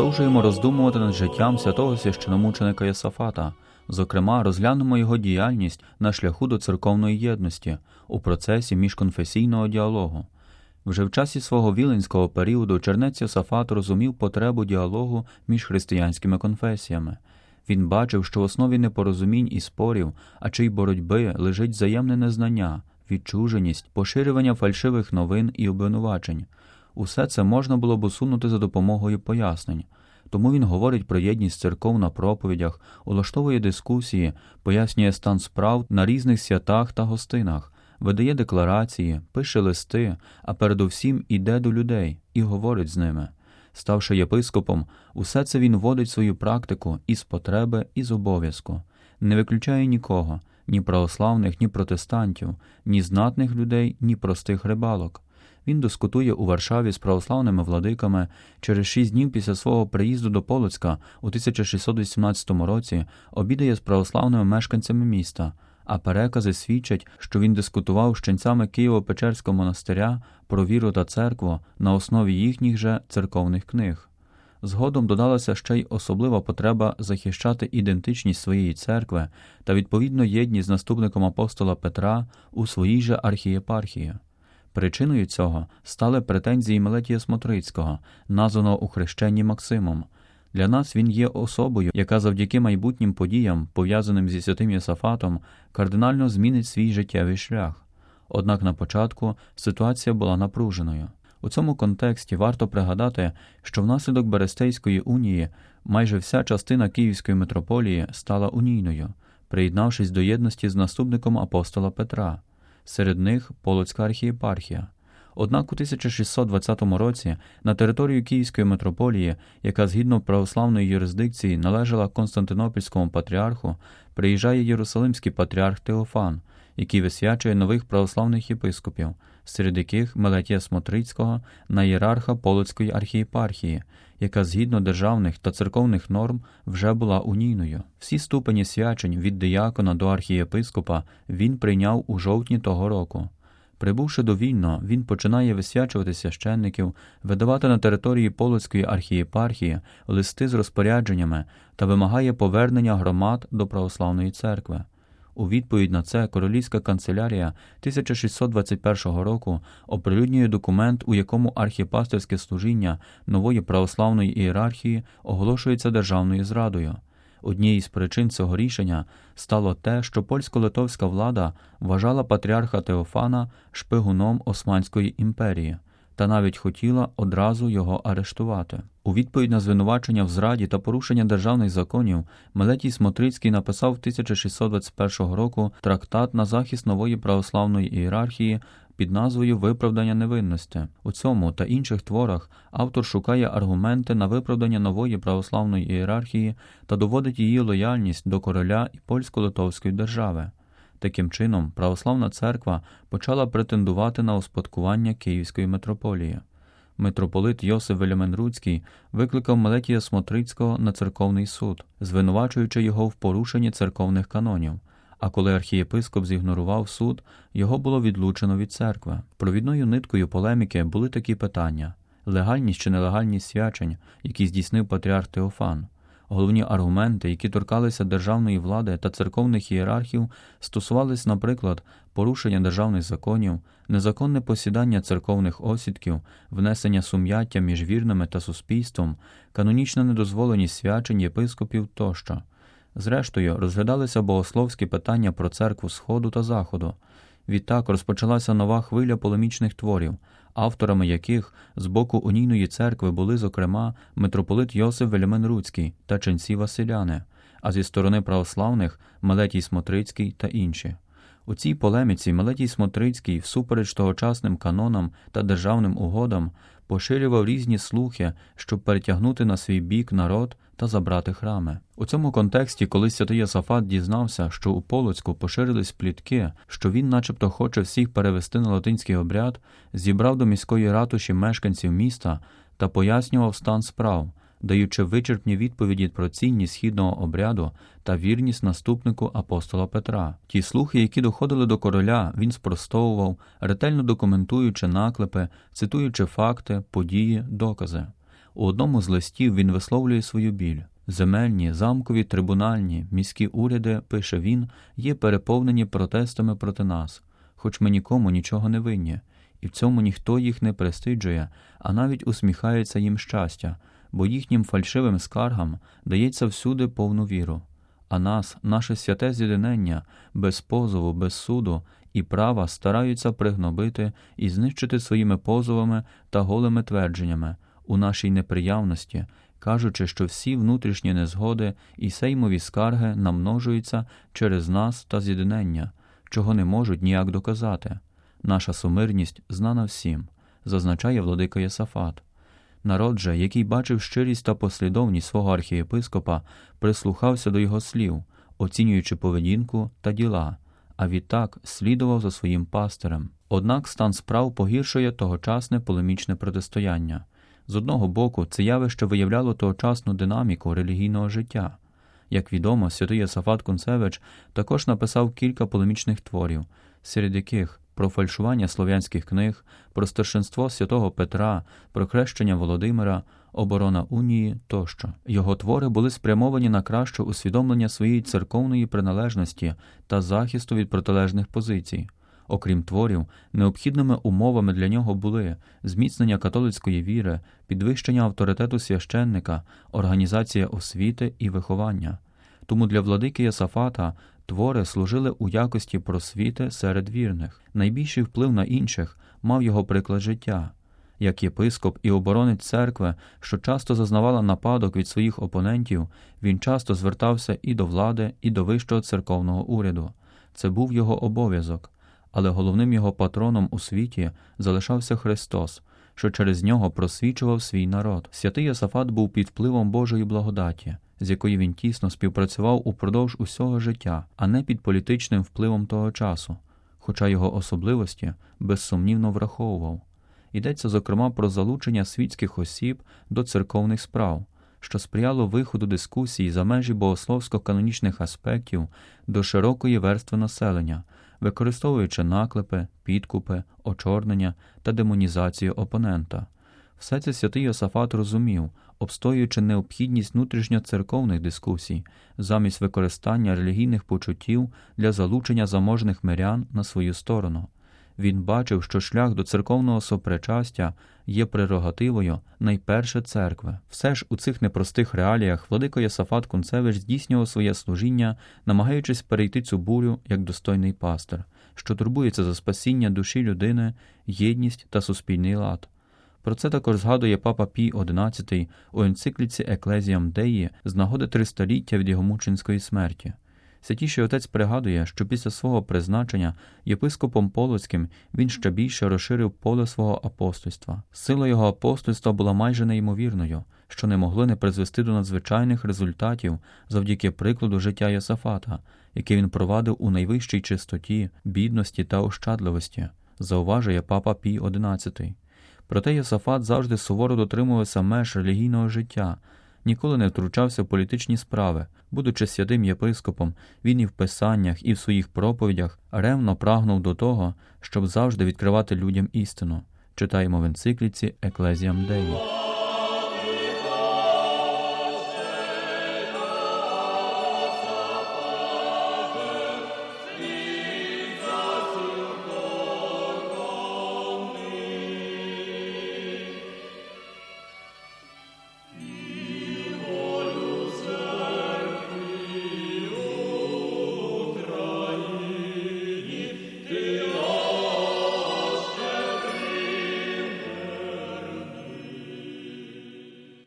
Продовжуємо роздумувати над життям святого священомученика Єсафата. Зокрема, розглянемо його діяльність на шляху до церковної єдності у процесі міжконфесійного діалогу. Вже в часі свого віленського періоду чернець Йосафат розумів потребу діалогу між християнськими конфесіями. Він бачив, що в основі непорозумінь і спорів, а чи й боротьби лежить взаємне незнання, відчуженість, поширювання фальшивих новин і обвинувачень. Усе це можна було б усунути за допомогою пояснень. Тому він говорить про єдність церков на проповідях, улаштовує дискусії, пояснює стан справ на різних святах та гостинах, видає декларації, пише листи, а передусім іде до людей і говорить з ними. Ставши єпископом, усе це він вводить свою практику із потреби і з обов'язку, не виключає нікого, ні православних, ні протестантів, ні знатних людей, ні простих рибалок. Він дискутує у Варшаві з православними владиками через шість днів після свого приїзду до Полоцька у 1618 році обідає з православними мешканцями міста, а перекази свідчать, що він дискутував з ченцями Києво-Печерського монастиря про віру та церкву на основі їхніх же церковних книг. Згодом додалася ще й особлива потреба захищати ідентичність своєї церкви та відповідно єдність з наступником апостола Петра у своїй же архієпархії. Причиною цього стали претензії Мелетія Смотрицького, названого у хрещенні Максимом. Для нас він є особою, яка завдяки майбутнім подіям, пов'язаним зі святим Єсафатом, кардинально змінить свій життєвий шлях. Однак на початку ситуація була напруженою. У цьому контексті варто пригадати, що внаслідок Берестейської унії майже вся частина Київської митрополії стала унійною, приєднавшись до єдності з наступником апостола Петра серед них Полоцька архієпархія. Однак у 1620 році на територію Київської митрополії, яка згідно православної юрисдикції належала Константинопільському патріарху, приїжджає Єрусалимський патріарх Теофан, який висвячує нових православних єпископів, серед яких Мелетія Смотрицького на ієрарха Полоцької архієпархії, яка згідно державних та церковних норм вже була унійною. Всі ступені свячень від диякона до архієпископа він прийняв у жовтні того року. Прибувши до Вільно, він починає висвячувати священників, видавати на території Полоцької архієпархії листи з розпорядженнями та вимагає повернення громад до православної церкви. У відповідь на це королівська канцелярія 1621 року оприлюднює документ, у якому архіпастерське служіння нової православної ієрархії оголошується державною зрадою. Однією з причин цього рішення стало те, що польсько-литовська влада вважала патріарха Теофана шпигуном Османської імперії та навіть хотіла одразу його арештувати. У відповідь на звинувачення в зраді та порушення державних законів Мелетій Смотрицький написав 1621 року трактат на захист нової православної ієрархії під назвою Виправдання невинності. У цьому та інших творах автор шукає аргументи на виправдання нової православної ієрархії та доводить її лояльність до короля і польсько-литовської держави. Таким чином, православна церква почала претендувати на успадкування Київської митрополії. Митрополит Йосиф Веліменруцький викликав Мелетія Смотрицького на церковний суд, звинувачуючи його в порушенні церковних канонів. А коли архієпископ зігнорував суд, його було відлучено від церкви. Провідною ниткою полеміки були такі питання: легальність чи нелегальність свячень, які здійснив патріарх Теофан. Головні аргументи, які торкалися державної влади та церковних ієрархів, стосувались, наприклад, порушення державних законів, незаконне посідання церковних осідків, внесення сум'яття між вірними та суспільством, канонічна недозволеність свячень єпископів тощо. Зрештою, розглядалися богословські питання про церкву Сходу та Заходу. Відтак розпочалася нова хвиля полемічних творів, авторами яких з боку унійної церкви були, зокрема, митрополит Йосиф Вельмен Руцький та ченці Василяни, а зі сторони православних Малетій Смотрицький та інші. У цій полеміці Малетій Смотрицький, всупереч тогочасним канонам та державним угодам, поширював різні слухи, щоб перетягнути на свій бік народ та забрати храми. У цьому контексті, коли святий Йосафат дізнався, що у Полоцьку поширились плітки, що він, начебто, хоче всіх перевести на латинський обряд, зібрав до міської ратуші мешканців міста та пояснював стан справ, даючи вичерпні відповіді про цінність східного обряду та вірність наступнику апостола Петра. Ті слухи, які доходили до короля, він спростовував, ретельно документуючи наклепи, цитуючи факти, події, докази. У одному з листів він висловлює свою біль. Земельні, замкові, трибунальні, міські уряди, пише він, є переповнені протестами проти нас, хоч ми нікому нічого не винні, і в цьому ніхто їх не престиджує, а навіть усміхається їм щастя, бо їхнім фальшивим скаргам дається всюди повну віру. А нас, наше святе з'єднання, без позову, без суду і права стараються пригнобити і знищити своїми позовами та голими твердженнями у нашій неприявності, кажучи, що всі внутрішні незгоди і сеймові скарги намножуються через нас та з'єднання, чого не можуть ніяк доказати. Наша сумирність знана всім, зазначає владика Єсафат. Народ же, який бачив щирість та послідовність свого архієпископа, прислухався до його слів, оцінюючи поведінку та діла, а відтак слідував за своїм пастирем. Однак стан справ погіршує тогочасне полемічне протистояння. З одного боку, це явище виявляло тогочасну динаміку релігійного життя. Як відомо, святий Єсафат Кунцевич також написав кілька полемічних творів, серед яких про фальшування слов'янських книг, про старшинство святого Петра, про хрещення Володимира, оборона унії тощо. Його твори були спрямовані на краще усвідомлення своєї церковної приналежності та захисту від протилежних позицій. Окрім творів, необхідними умовами для нього були зміцнення католицької віри, підвищення авторитету священника, організація освіти і виховання. Тому для владики Єсафата твори служили у якості просвіти серед вірних. Найбільший вплив на інших мав його приклад життя. Як єпископ і оборонець церкви, що часто зазнавала нападок від своїх опонентів, він часто звертався і до влади, і до вищого церковного уряду. Це був його обов'язок але головним його патроном у світі залишався Христос, що через нього просвічував свій народ. Святий Йосафат був під впливом Божої благодаті, з якою він тісно співпрацював упродовж усього життя, а не під політичним впливом того часу, хоча його особливості безсумнівно враховував. Йдеться, зокрема, про залучення світських осіб до церковних справ. Що сприяло виходу дискусії за межі богословсько-канонічних аспектів до широкої верстви населення, використовуючи наклепи, підкупи, очорнення та демонізацію опонента. Все це святий Йосафат розумів, обстоюючи необхідність внутрішньоцерковних дискусій замість використання релігійних почуттів для залучення заможних мирян на свою сторону. Він бачив, що шлях до церковного сопричастя є прерогативою найперше церкви. Все ж у цих непростих реаліях владико Єсафат Кунцевич здійснював своє служіння, намагаючись перейти цю бурю як достойний пастир, що турбується за спасіння душі людини, єдність та суспільний лад. Про це також згадує папа Пій XI у енцикліці Еклезіям Деї з нагоди тристоліття від його мученської смерті. Святіший отець пригадує, що після свого призначення єпископом Полоцьким він ще більше розширив поле свого апостольства. Сила його апостольства була майже неймовірною, що не могло не призвести до надзвичайних результатів завдяки прикладу життя Йосафата, яке він провадив у найвищій чистоті, бідності та ощадливості, зауважує папа Пій XI. Проте Йосафат завжди суворо дотримувався меж релігійного життя ніколи не втручався в політичні справи. Будучи святим єпископом, він і в писаннях, і в своїх проповідях ревно прагнув до того, щоб завжди відкривати людям істину. Читаємо в енцикліці Еклезіам Деї.